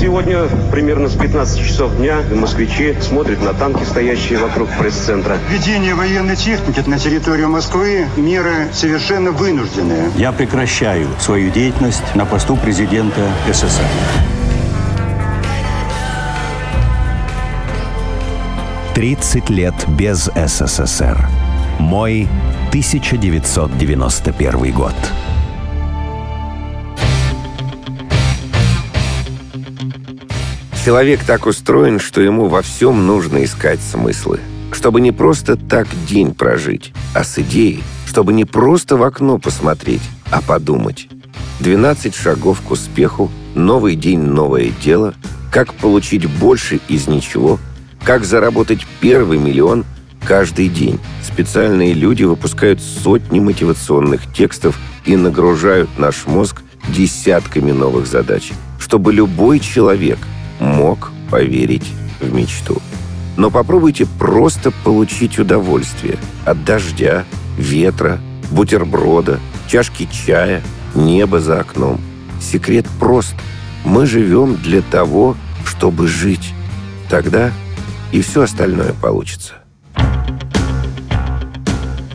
Сегодня примерно с 15 часов дня москвичи смотрят на танки, стоящие вокруг пресс-центра. Введение военной техники на территорию Москвы – меры совершенно вынужденные. Я прекращаю свою деятельность на посту президента СССР. Тридцать лет без СССР. Мой 1991 год. Человек так устроен, что ему во всем нужно искать смыслы. Чтобы не просто так день прожить, а с идеей. Чтобы не просто в окно посмотреть, а подумать. 12 шагов к успеху, новый день, новое дело, как получить больше из ничего, как заработать первый миллион каждый день. Специальные люди выпускают сотни мотивационных текстов и нагружают наш мозг десятками новых задач, чтобы любой человек – мог поверить в мечту. Но попробуйте просто получить удовольствие от дождя, ветра, бутерброда, чашки чая, неба за окном. Секрет прост. Мы живем для того, чтобы жить. Тогда и все остальное получится.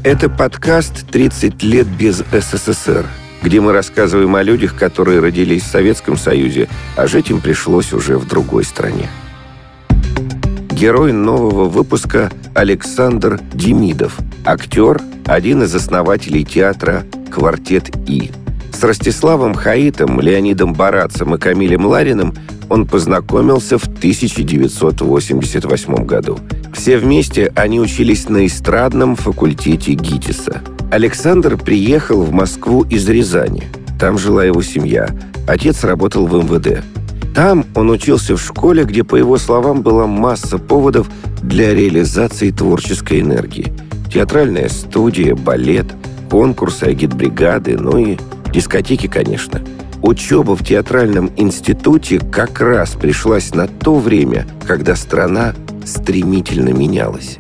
Это подкаст «30 лет без СССР», где мы рассказываем о людях, которые родились в Советском Союзе, а жить им пришлось уже в другой стране. Герой нового выпуска Александр Демидов, актер, один из основателей театра «Квартет И». С Ростиславом Хаитом, Леонидом Барацем и Камилем Лариным он познакомился в 1988 году. Все вместе они учились на эстрадном факультете ГИТИСа – Александр приехал в Москву из Рязани. Там жила его семья. Отец работал в МВД. Там он учился в школе, где, по его словам, была масса поводов для реализации творческой энергии. Театральная студия, балет, конкурсы, агитбригады, ну и дискотеки, конечно. Учеба в театральном институте как раз пришлась на то время, когда страна стремительно менялась.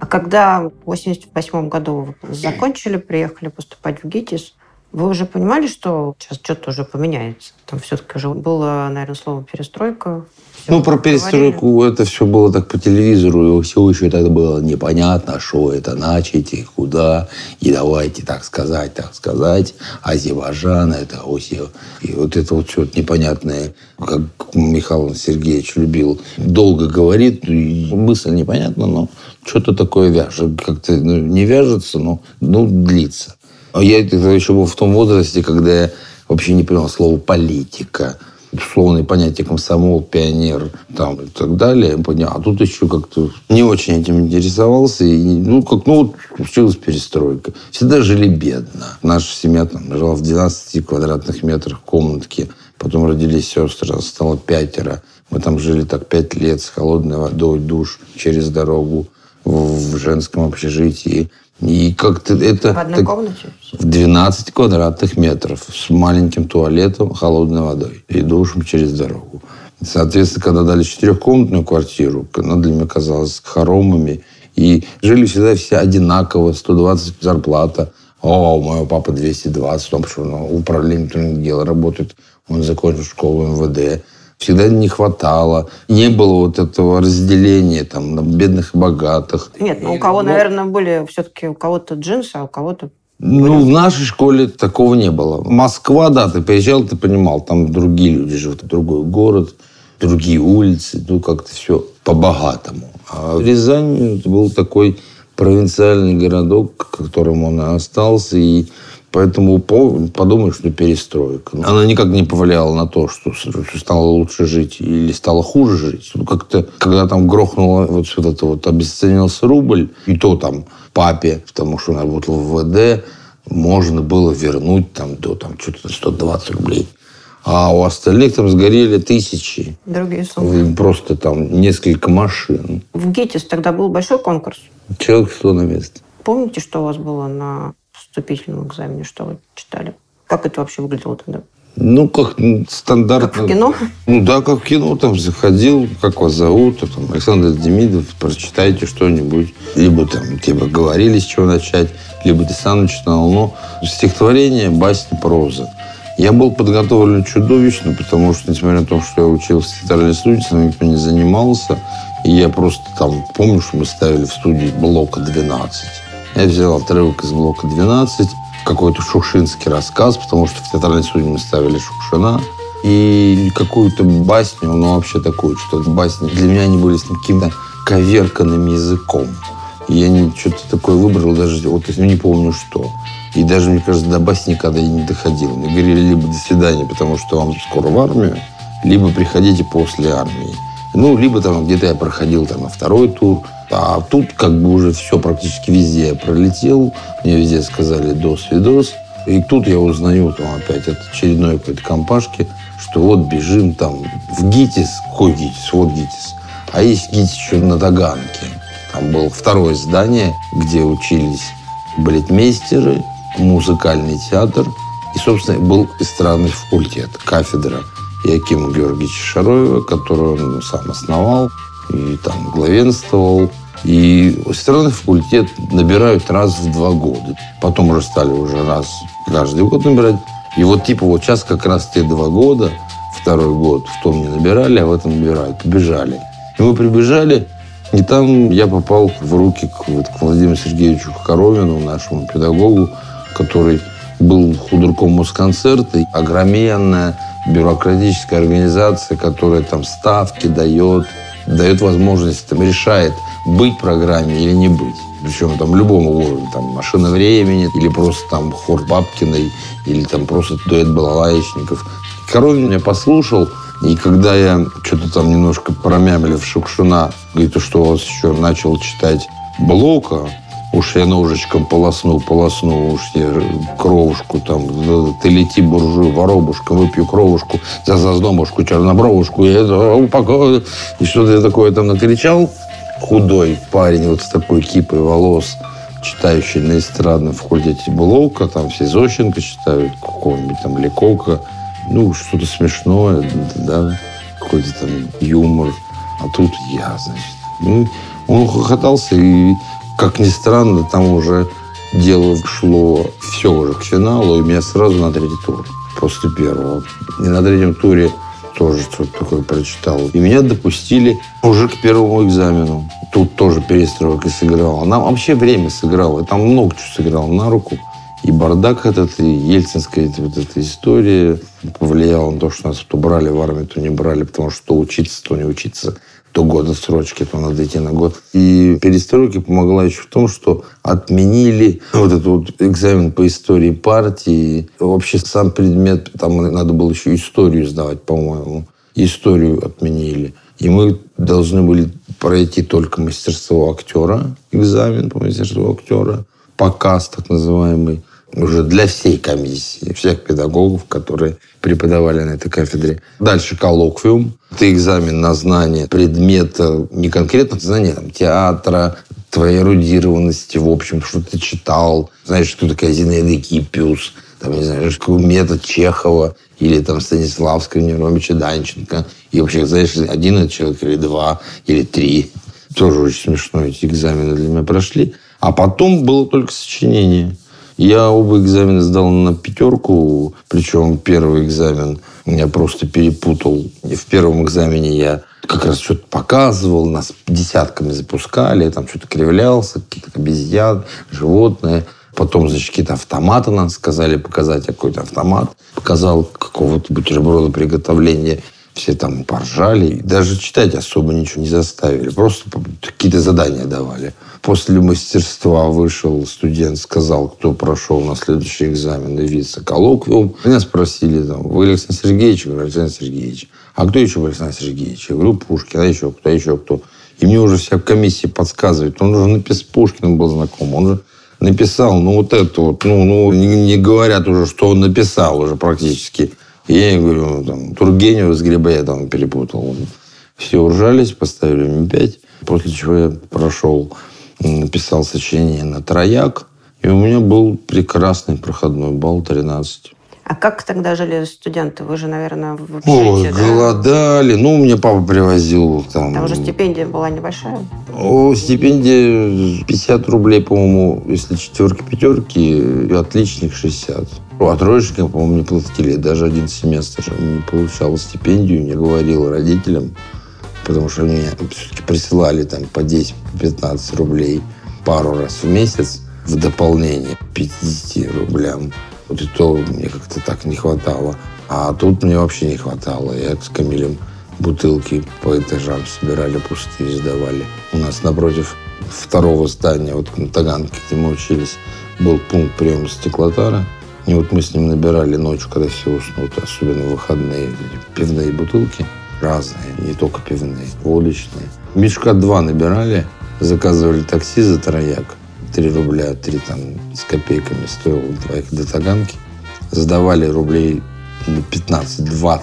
А когда в 88 году закончили, приехали поступать в ГИТИС, вы уже понимали, что сейчас что-то уже поменяется? Там все-таки уже было, наверное, слово «перестройка». Ну, про перестройку говорили. это все было так по телевизору, и все еще тогда было непонятно, что это значит, и куда, и давайте так сказать, так сказать. Азербайджан, это Осия. И вот это вот все непонятное, как Михаил Сергеевич любил, долго говорит, мысль непонятна, но что-то такое вяжет. Как-то ну, не вяжется, но ну, длится. А я тогда еще был в том возрасте, когда я вообще не понимал слова «политика», условные понятия комсомол, пионер там, и так далее. А тут еще как-то не очень этим интересовался. И, ну, как, ну, вот случилась перестройка. Всегда жили бедно. Наша семья там жила в 12 квадратных метрах комнатки. Потом родились сестры, стало пятеро. Мы там жили так пять лет с холодной водой, душ через дорогу в женском общежитии. И как-то это... В одной комнате? В 12 квадратных метров с маленьким туалетом, холодной водой и душем через дорогу. Соответственно, когда дали четырехкомнатную квартиру, она для меня казалась хоромами. И жили всегда все одинаково, 120 зарплата. О, у моего папы 220, потому что он в управлении внутренних дел работает. Он закончил школу МВД всегда не хватало. Не было вот этого разделения там на бедных и богатых. Нет, ну у кого, Но... наверное, были все-таки у кого-то джинсы, а у кого-то ну, в нашей школе такого не было. Москва, да, ты приезжал, ты понимал, там другие люди живут, другой город, другие улицы, ну, как-то все по-богатому. А Рязань был такой провинциальный городок, которым он остался, и Поэтому подумай, что перестройка. Она никак не повлияла на то, что стало лучше жить или стало хуже жить. Ну, как-то, когда там грохнуло вот это вот, обесценился рубль, и то там папе, потому что он работал в ВД, можно было вернуть там до там, что-то 120 рублей. А у остальных там сгорели тысячи. Другие суммы. Просто там несколько машин. В ГИТИС тогда был большой конкурс. Человек 100 на место. Помните, что у вас было на вступительном экзамене, что вы читали? Как это вообще выглядело тогда? Ну, как стандартно. Как в кино? Ну да, как в кино. Там заходил, как вас зовут, там, Александр Демидов, прочитайте что-нибудь. Либо там типа говорили, с чего начать, либо ты сам начинал. Но стихотворение, басня, проза. Я был подготовлен чудовищно, потому что, несмотря на то, что я учился в театральной студии, со мной никто не занимался. И я просто там, помню, что мы ставили в студии блока 12. Я взял отрывок из блока 12, какой-то шушинский рассказ, потому что в театральной студии мы ставили Шукшина. И какую-то басню, ну вообще такую, что басни. Для меня они были с каким-то коверканным языком. И я что-то такое выбрал, даже вот ну, не помню что. И даже, мне кажется, до басни никогда я не доходил. Мне говорили либо до свидания, потому что вам скоро в армию, либо приходите после армии. Ну, либо там где-то я проходил там на второй тур. А тут как бы уже все практически везде я пролетел. Мне везде сказали «дос-видос». И тут я узнаю там опять от очередной какой-то компашки, что вот бежим там в ГИТИС. Какой ГИТИС? Вот ГИТИС. А есть ГИТИС еще на Таганке. Там было второе здание, где учились балетмейстеры, музыкальный театр и, собственно, был эстрадный факультет, кафедра Якима Георгиевича Шароева, которую он сам основал и там главенствовал. И эстрадный факультет набирают раз в два года. Потом уже стали уже раз каждый год набирать. И вот типа вот сейчас как раз те два года, второй год в том не набирали, а в этом набирают. Побежали. И мы прибежали, и там я попал в руки к, вот, к Владимиру Сергеевичу Коровину, нашему педагогу, который был худруком Москонцерта. Огроменная бюрократическая организация, которая там ставки дает, дает возможность, там, решает, быть программе или не быть. Причем там любому уровню, там машина времени, или просто там хор Бабкиной, или там просто дуэт балалаечников. Коровин меня послушал, и когда я что-то там немножко промямлив Шукшина, говорит, что у вас еще начал читать Блока, Уж я ножичком полосну, полосну, уж я кровушку там, ты лети, буржуй, воробушка, выпью кровушку, за зазномушку, чернобровушку, и это. И что-то такое там накричал. Худой парень вот с такой кипой волос, читающий на эстрадном факультете Блока, там все Зощенко читают, какого-нибудь там Лекока, ну, что-то смешное, да, какой-то там юмор. А тут я, значит. Ну, он хохотался и как ни странно, там уже дело шло все уже к финалу, и меня сразу на третий тур после первого. И на третьем туре тоже что-то такое прочитал. И меня допустили уже к первому экзамену. Тут тоже перестройка сыграла. Нам вообще время сыграло. Там много чего сыграло на руку. И бардак этот, и ельцинская вот эта история повлияла на то, что нас то брали в армию, то не брали, потому что то учиться, то не учиться до года срочки, то надо идти на год. И перестройка помогла еще в том, что отменили вот этот вот экзамен по истории партии. Вообще сам предмет, там надо было еще историю сдавать, по-моему. Историю отменили. И мы должны были пройти только мастерство актера, экзамен по мастерству актера, показ так называемый уже для всей комиссии, всех педагогов, которые преподавали на этой кафедре. Дальше коллоквиум. Это экзамен на знание предмета, не конкретно знание там, театра, твоей эрудированности, в общем, что ты читал. Знаешь, кто такая Зинаида Кипиус, там, не знаю, метод Чехова, или там Станиславского, Неромича Данченко. И вообще, знаешь, один человек, или два, или три. Тоже очень смешно эти экзамены для меня прошли. А потом было только сочинение. Я оба экзамена сдал на пятерку, причем первый экзамен я просто перепутал. В первом экзамене я как раз что-то показывал, нас десятками запускали, там что-то кривлялся, какие-то обезьян, животные. Потом, значит, какие-то автоматы нам сказали показать, какой-то автомат. Показал какого-то бутерброда приготовления. Все там поржали. Даже читать особо ничего не заставили. Просто какие-то задания давали. После мастерства вышел студент, сказал, кто прошел на следующий экзамен и вице коллоквиум. Меня спросили, там, вы Александр Сергеевич? Я говорю, Александр Сергеевич. А кто еще Александр Сергеевич? Я говорю, Пушкин. А еще кто? А еще кто? И мне уже вся комиссия подсказывает. Он уже написал, Пушкиным был знаком. Он же написал, ну, вот это вот, ну, ну не, не говорят уже, что он написал уже практически. И я говорю, ну, там, Тургенева с Грибоедовым перепутал. Все уржались, поставили мне пять. После чего я прошел написал сочинение на трояк, и у меня был прекрасный проходной балл 13. А как тогда жили студенты? Вы же, наверное, в Ой, общежитии, да? голодали. Ну, мне папа привозил там... Там уже стипендия была небольшая. О, стипендия 50 рублей, по-моему, если четверки, пятерки, и отличник 60. А троечника, по-моему, не платили. Даже один семестр не получал стипендию, не говорил родителям, потому что мне все-таки присылали там по 10-15 рублей пару раз в месяц в дополнение к 50 рублям. Вот и то мне как-то так не хватало. А тут мне вообще не хватало. Я с Камилем бутылки по этажам собирали, пустые сдавали. У нас напротив второго здания, вот на Таганке, где мы учились, был пункт приема стеклотара. И вот мы с ним набирали ночью, когда все уснут, особенно выходные, пивные бутылки. Разные, не только пивные, водочные. Мешка два набирали, заказывали такси за трояк. Три рубля, три там с копейками стоило двоих до Таганки. Сдавали рублей ну, 15-20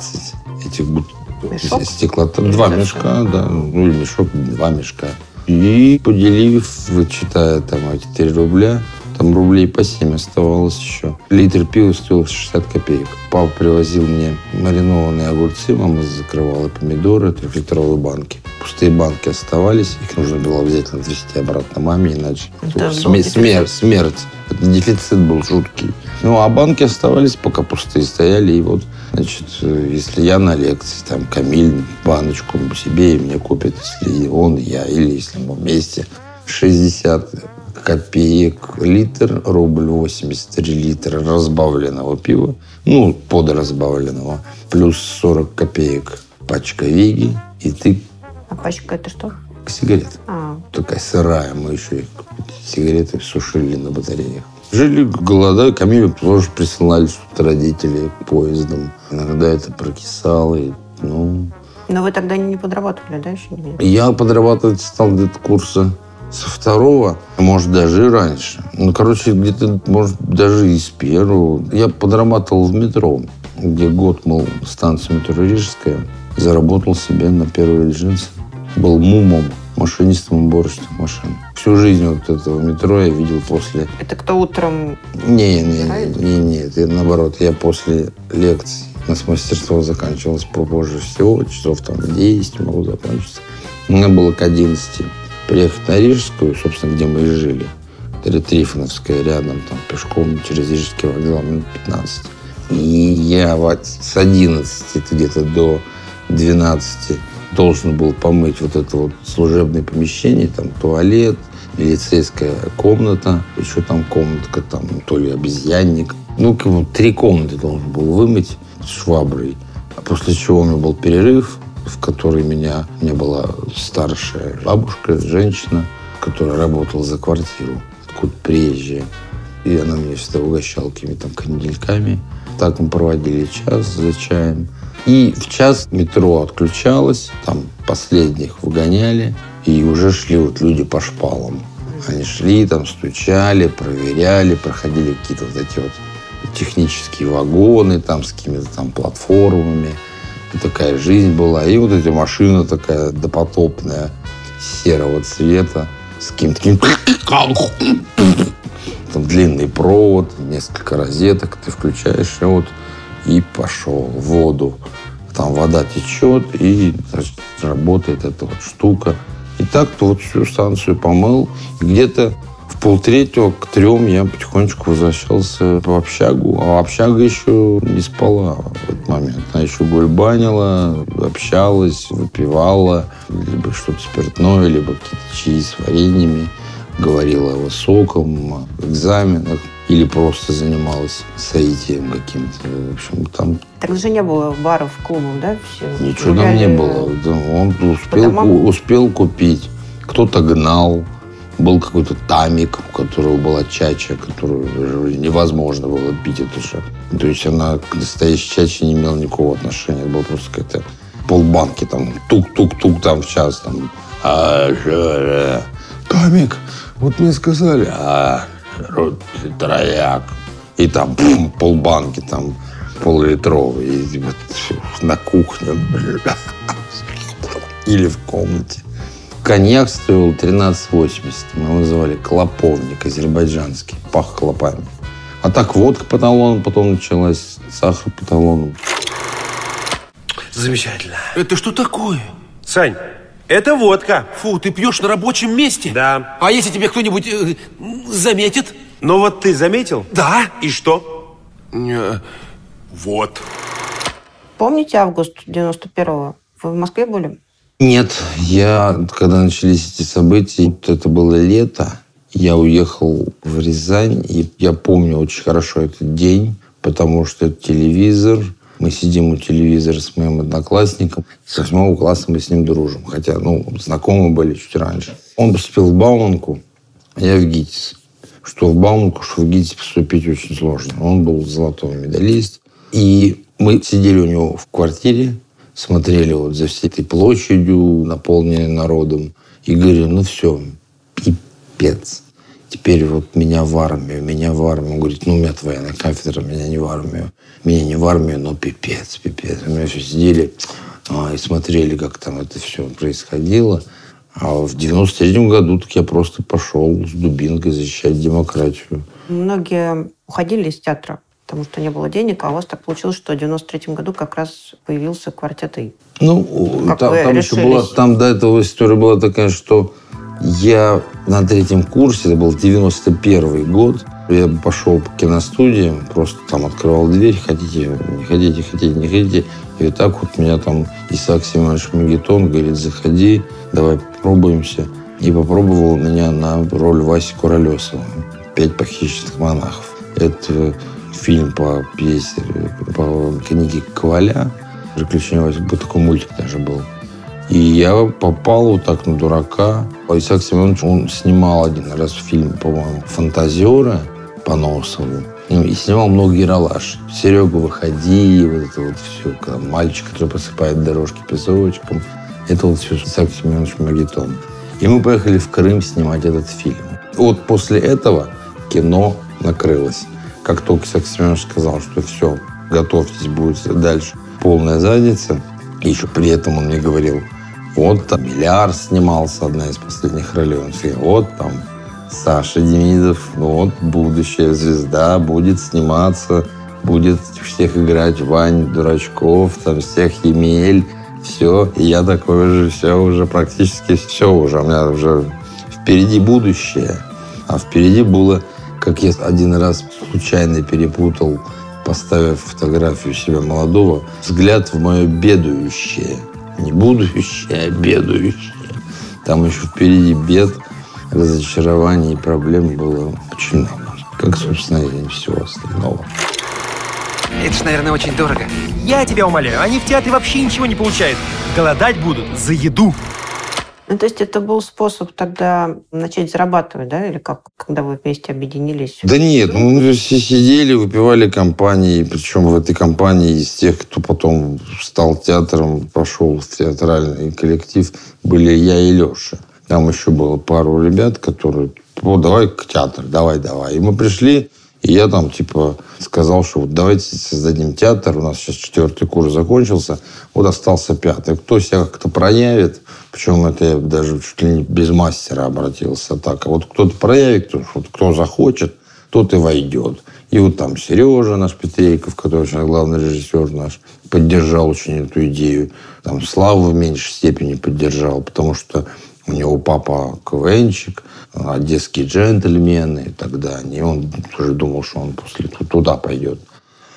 этих бут- Мешок? стеклотар. Или Два мешка, да. Ну, или мешок, два мешка. И поделив, вычитая там эти 3 рубля, там рублей по 7 оставалось еще. Литр пива стоил 60 копеек. Папа привозил мне маринованные огурцы, мама закрывала помидоры, трехлитровые банки. Пустые банки оставались, их нужно было обязательно отвезти обратно маме, иначе сме- дефицит. смерть. Это дефицит был жуткий. Ну, а банки оставались, пока пустые стояли. И вот, значит, если я на лекции, там, Камиль баночку себе и мне купит, если он, я, или если мы вместе, 60 копеек литр, рубль 83 литра разбавленного пива, ну, подразбавленного, плюс 40 копеек пачка Веги, и ты А пачка это что? сигарет А, такая сырая. Мы еще сигареты сушили на батареях. Жили голода, Камилю тоже присылали что-то родители поездом. Иногда это прокисало. И, ну, но вы тогда не подрабатывали, да, еще? Нет? я подрабатывать стал где-то курса со второго, может, даже и раньше. Ну, короче, где-то, может, даже и с первого. Я подрабатывал в метро, где год, мол, станция метро Рижская. Заработал себе на первой лежинце. Был мумом, машинистом уборочных машин. Всю жизнь вот этого метро я видел после... Это кто утром... Не, не, не, не, это наоборот. Я после лекций, у нас мастерство заканчивалось попозже всего, часов там в 10 могу закончиться. Мне было к 11 приехать на Рижскую, собственно, где мы и жили. Это Трифоновская рядом, там пешком через Рижский вокзал минут 15. И я вот с 11 где-то до 12 должен был помыть вот это вот служебное помещение, там туалет, милицейская комната, еще там комнатка, там то ли обезьянник. Ну, как бы три комнаты должен был вымыть шваброй. А после чего у меня был перерыв, в который меня, у меня была старшая бабушка, женщина, которая работала за квартиру, откуда приезжая. И она меня всегда угощала какими-то там кандельками. Так мы проводили час за чаем. И в час метро отключалось, там последних выгоняли, и уже шли вот люди по шпалам. Они шли, там стучали, проверяли, проходили какие-то вот эти вот технические вагоны там с какими-то там платформами. Такая жизнь была. И вот эта машина такая допотопная, серого цвета, с каким-то. Там длинный провод, несколько розеток, ты включаешь, и вот и пошел в воду. Там вода течет, и значит, работает эта вот штука. И так-то вот всю станцию помыл. Где-то полтретьего к трем я потихонечку возвращался в общагу. А общага еще не спала в этот момент. Она еще гульбанила, общалась, выпивала. Либо что-то спиртное, либо какие-то чаи с вареньями. Говорила о высоком, экзаменах. Или просто занималась соитием каким-то. В общем, там Так же не было баров, клубов, да? Все Ничего там не было. Да, Он успел, успел купить. Кто-то гнал. Был какой-то тамик, у которого была чача, которую же невозможно было пить. Это же. То есть она к настоящей чаче не имела никакого отношения. Это было просто какая-то полбанки там. Тук-тук-тук там в час. Там. А, что, Тамик, вот мне сказали, а, трояк. И там пум, полбанки, там пол-литровые. И вот на кухне. бля. Или в комнате. Коньяк стоил 13,80. Мы его называли клоповник азербайджанский. Пах клопами. А так водка по талону потом началась сахар по талону. Замечательно. Это что такое? Сань, это водка. Фу, ты пьешь на рабочем месте? Да. А если тебе кто-нибудь э, заметит? Ну вот ты заметил? Да. И что? Э, вот. Помните август 91-го? Вы в Москве были? Нет, я, когда начались эти события, вот это было лето, я уехал в Рязань, и я помню очень хорошо этот день, потому что телевизор, мы сидим у телевизора с моим одноклассником. С восьмого класса мы с ним дружим. Хотя, ну, знакомы были чуть раньше. Он поступил в Бауманку, а я в ГИТИС. Что в Бауманку, что в ГИТИС поступить очень сложно. Он был золотой медалист. И мы сидели у него в квартире, смотрели вот за всей этой площадью, наполненной народом. И говорю, ну все, пипец. Теперь вот меня в армию, меня в армию. Он говорит, ну, у меня военная кафедра, меня не в армию. Меня не в армию, но пипец, пипец. Мы все сидели а, и смотрели, как там это все происходило. А в 93 году так я просто пошел с дубинкой защищать демократию. Многие уходили из театра, потому что не было денег, а у вас так получилось, что в 93 году как раз появился квартет И. Ну, Как там, там еще была, там до этого история была такая, что я на третьем курсе, это был 91 год, я пошел по киностудиям, просто там открывал дверь, хотите, не хотите, хотите, не хотите. И вот так вот меня там Исаак Семенович Магетон говорит, заходи, давай попробуемся. И попробовал меня на роль Васи Куролесова. «Пять похищенных монахов». Это фильм по пьесе, по книге Коваля. «Приключения Васи». Вот такой мультик даже был. И я попал вот так на дурака. Исаак Семенович, он снимал один раз фильм, по-моему, «Фантазеры» по Носову. И снимал много Ералаш. Серега, выходи, вот это вот все. Когда мальчик, который посыпает дорожки песочком. Это вот все Исаак Семенович Магетон. И мы поехали в Крым снимать этот фильм. Вот после этого кино накрылось. Как только Исаак Семенович сказал, что все, готовьтесь, будет дальше полная задница. И еще при этом он мне говорил, вот там Миллиард снимался, одна из последних ролей. Он сказал, вот там Саша Демидов, вот будущая звезда, будет сниматься, будет всех играть Вань Дурачков, там всех Емель, все. И я такой же, все уже практически все уже. У меня уже впереди будущее. А впереди было, как я один раз случайно перепутал, поставив фотографию себя молодого, взгляд в мое бедующее. Не будущее, а бедующее. Там еще впереди бед, разочарований и проблем было очень много. Как, собственно, и всего остального. Это ж, наверное, очень дорого. Я тебя умоляю, они в театре вообще ничего не получают. Голодать будут за еду. Ну, то есть это был способ тогда начать зарабатывать, да? Или как, когда вы вместе объединились? Да нет, ну, мы все сидели, выпивали компании, причем в этой компании из тех, кто потом стал театром, пошел в театральный коллектив, были я и Леша. Там еще было пару ребят, которые, о, давай к театр, давай, давай. И мы пришли, и я там, типа, сказал, что вот давайте создадим театр, у нас сейчас четвертый курс закончился, вот остался пятый. Кто себя как-то проявит, причем это я даже чуть ли не без мастера обратился так. А вот кто-то проявит, кто, вот кто захочет, тот и войдет. И вот там Сережа наш Петрейков, который очень главный режиссер наш, поддержал очень эту идею. Там Слава в меньшей степени поддержал, потому что у него папа КВНчик, одесские джентльмены и так далее. И он тоже думал, что он после туда пойдет.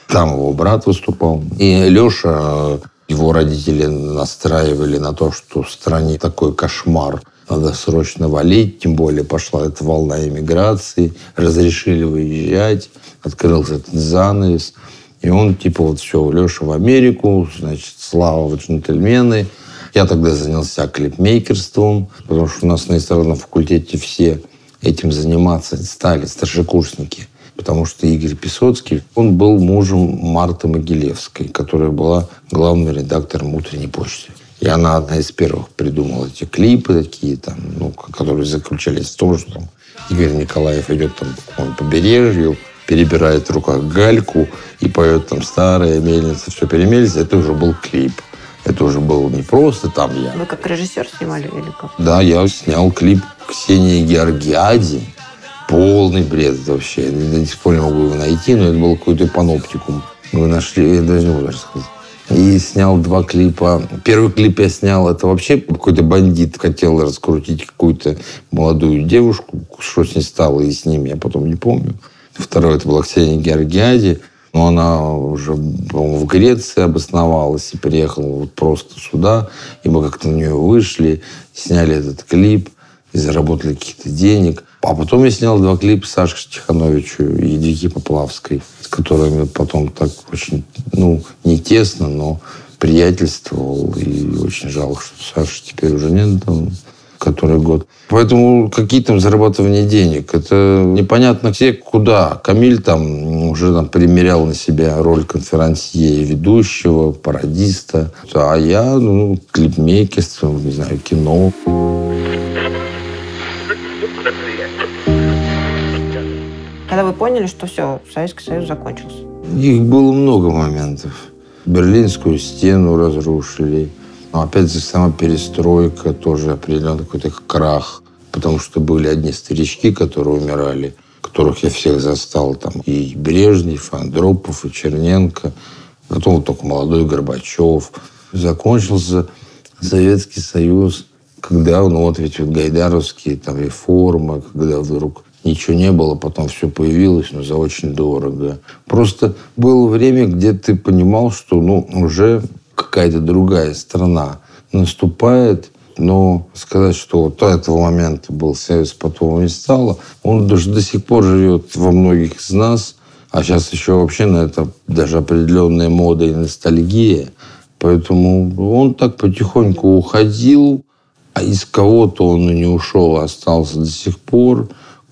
Там его брат выступал. И Леша, его родители настраивали на то, что в стране такой кошмар. Надо срочно валить, тем более пошла эта волна иммиграции. Разрешили выезжать, открылся этот занавес. И он типа вот все, Леша в Америку, значит, Слава в джентльмены. Я тогда занялся клипмейкерством, потому что у нас на эстрадном факультете все этим заниматься стали, старшекурсники. Потому что Игорь Песоцкий, он был мужем Марты Могилевской, которая была главным редактором «Утренней почты». И она одна из первых придумала эти клипы такие, там, ну, которые заключались в том, что там, Игорь Николаев идет там по побережью, перебирает в руках гальку и поет там «Старая мельница, все перемельница». Это уже был клип. Это уже был не просто там я. Вы как режиссер снимали или как? Да, я снял клип Ксении Георгиади. Полный бред вообще. Я до сих не могу его найти, но это был какой-то паноптикум. Мы нашли, я даже не буду рассказать. И снял два клипа. Первый клип я снял, это вообще какой-то бандит хотел раскрутить какую-то молодую девушку. Что с ней стало и с ним, я потом не помню. Второй это был Ксения Георгиади. Но она уже, по-моему, в Греции обосновалась и приехала вот просто сюда. И мы как-то на нее вышли, сняли этот клип и заработали каких-то денег. А потом я снял два клипа Сашке Тихановичу и Дики Поплавской, с которыми потом так очень, ну, не тесно, но приятельствовал. И очень жалко, что Саши теперь уже нет там, который год. Поэтому какие там зарабатывания денег, это непонятно все куда. Камиль там уже там примерял на себя роль конферансье ведущего, пародиста. А я, ну, клипмейкерство, не знаю, кино. Когда вы поняли, что все, Советский Союз закончился? Их было много моментов. Берлинскую стену разрушили. Но опять же, сама перестройка, тоже определенный какой-то крах. Потому что были одни старички, которые умирали, которых я всех застал. Там и Брежнев, и Андропов, и Черненко. Потом вот только молодой Горбачев. Закончился Советский Союз, когда, ну вот ведь вот гайдаровские там реформы, когда вдруг ничего не было, потом все появилось, но за очень дорого. Просто было время, где ты понимал, что ну, уже какая-то другая страна наступает, но сказать, что вот до этого момента был Союз, потом не стало, он даже до сих пор живет во многих из нас, а сейчас еще вообще на это даже определенная мода и ностальгия. Поэтому он так потихоньку уходил, а из кого-то он и не ушел, а остался до сих пор.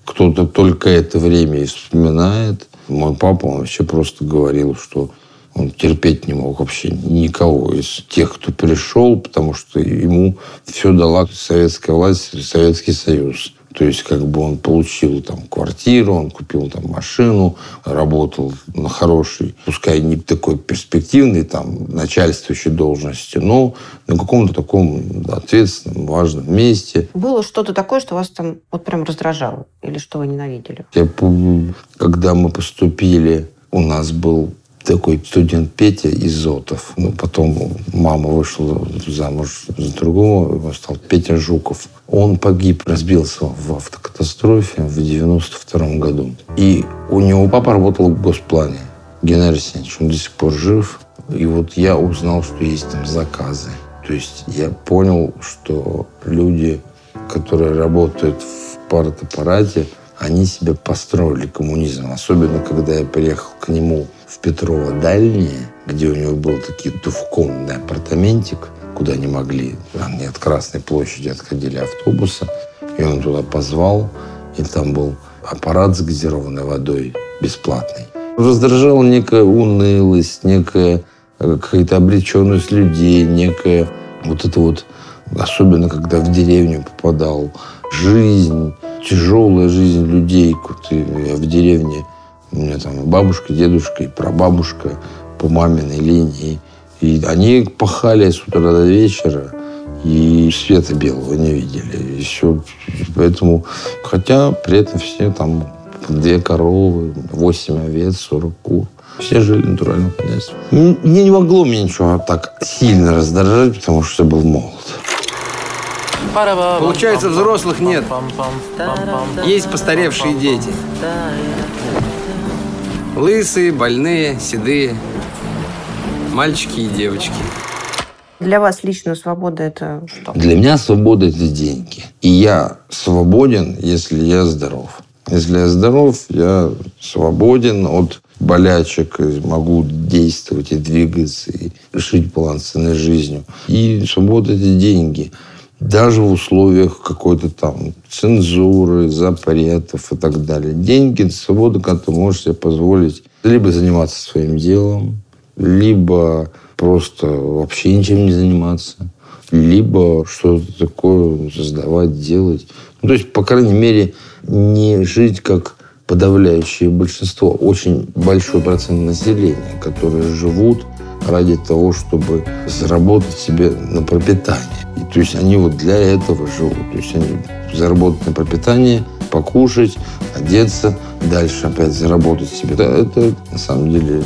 Кто-то только это время и вспоминает. Мой папа, он вообще просто говорил, что он терпеть не мог вообще никого из тех, кто пришел, потому что ему все дала советская власть, Советский Союз. То есть, как бы он получил там квартиру, он купил там машину, работал на хорошей, пускай не такой перспективной, там, начальствующей должности, но на каком-то таком ответственном, важном месте. Было что-то такое, что вас там вот прям раздражало? Или что вы ненавидели? Я помню, когда мы поступили, у нас был такой студент Петя Изотов. Ну, потом мама вышла замуж за другого, его стал Петя Жуков. Он погиб, разбился в автокатастрофе в 92 году. И у него папа работал в госплане. Геннадий Арсеньевич, он до сих пор жив. И вот я узнал, что есть там заказы. То есть я понял, что люди, которые работают в партаппарате, они себе построили коммунизм. Особенно, когда я приехал к нему в Петрова Дальнее, где у него был такой двухкомнатный апартаментик, куда они могли, они от Красной площади отходили автобуса, и он туда позвал, и там был аппарат с газированной водой бесплатный. Раздражала некая унылость, некая э, какая-то обреченность людей, некая вот это вот, особенно когда в деревню попадал, жизнь, тяжелая жизнь людей. Я в деревне, у меня там бабушка, дедушка, и прабабушка по маминой линии. И они пахали с утра до вечера, и света белого не видели. И все. Поэтому, хотя при этом все там две коровы, восемь овец, сорок кур. Все жили натуральным хозяйством. Мне не могло мне ничего так сильно раздражать, потому что я был молод. Получается, взрослых нет. Есть постаревшие дети. Лысые, больные, седые. Мальчики и девочки. Для вас лично свобода это что? Для меня свобода – это деньги. И я свободен, если я здоров. Если я здоров, я свободен от болячек, могу действовать и двигаться, и решить полноценной жизнью. И свобода – это деньги. Даже в условиях какой-то там цензуры, запретов и так далее. Деньги – свобода, когда ты можешь себе позволить либо заниматься своим делом, либо просто вообще ничем не заниматься, либо что-то такое создавать, делать. Ну, то есть, по крайней мере, не жить как подавляющее большинство, очень большой процент населения, которые живут ради того, чтобы заработать себе на пропитание. И, то есть они вот для этого живут. То есть они заработать на пропитание, покушать, одеться, дальше опять заработать себе. Это, это на самом деле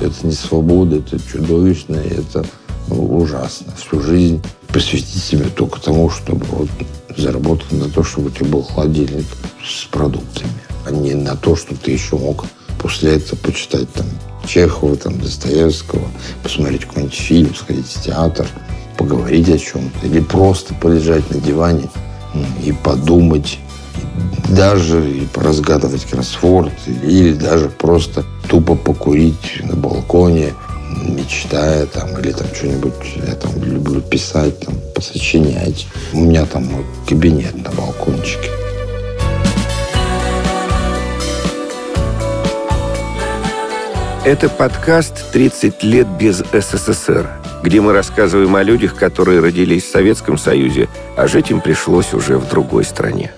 Это не свобода, это чудовищно, это ну, ужасно. Всю жизнь посвятить себе только тому, чтобы вот заработать на то, чтобы у тебя был холодильник с продуктами, а не на то, что ты еще мог после этого почитать там Чехова, там, Достоевского, посмотреть какой-нибудь фильм, сходить в театр, поговорить о чем-то. Или просто полежать на диване и подумать, и даже и поразгадывать кроссворд, или даже просто тупо покурить на балконе, мечтая там, или там что-нибудь, я там люблю писать, там, посочинять. У меня там вот, кабинет на балкончике. Это подкаст «30 лет без СССР», где мы рассказываем о людях, которые родились в Советском Союзе, а жить им пришлось уже в другой стране.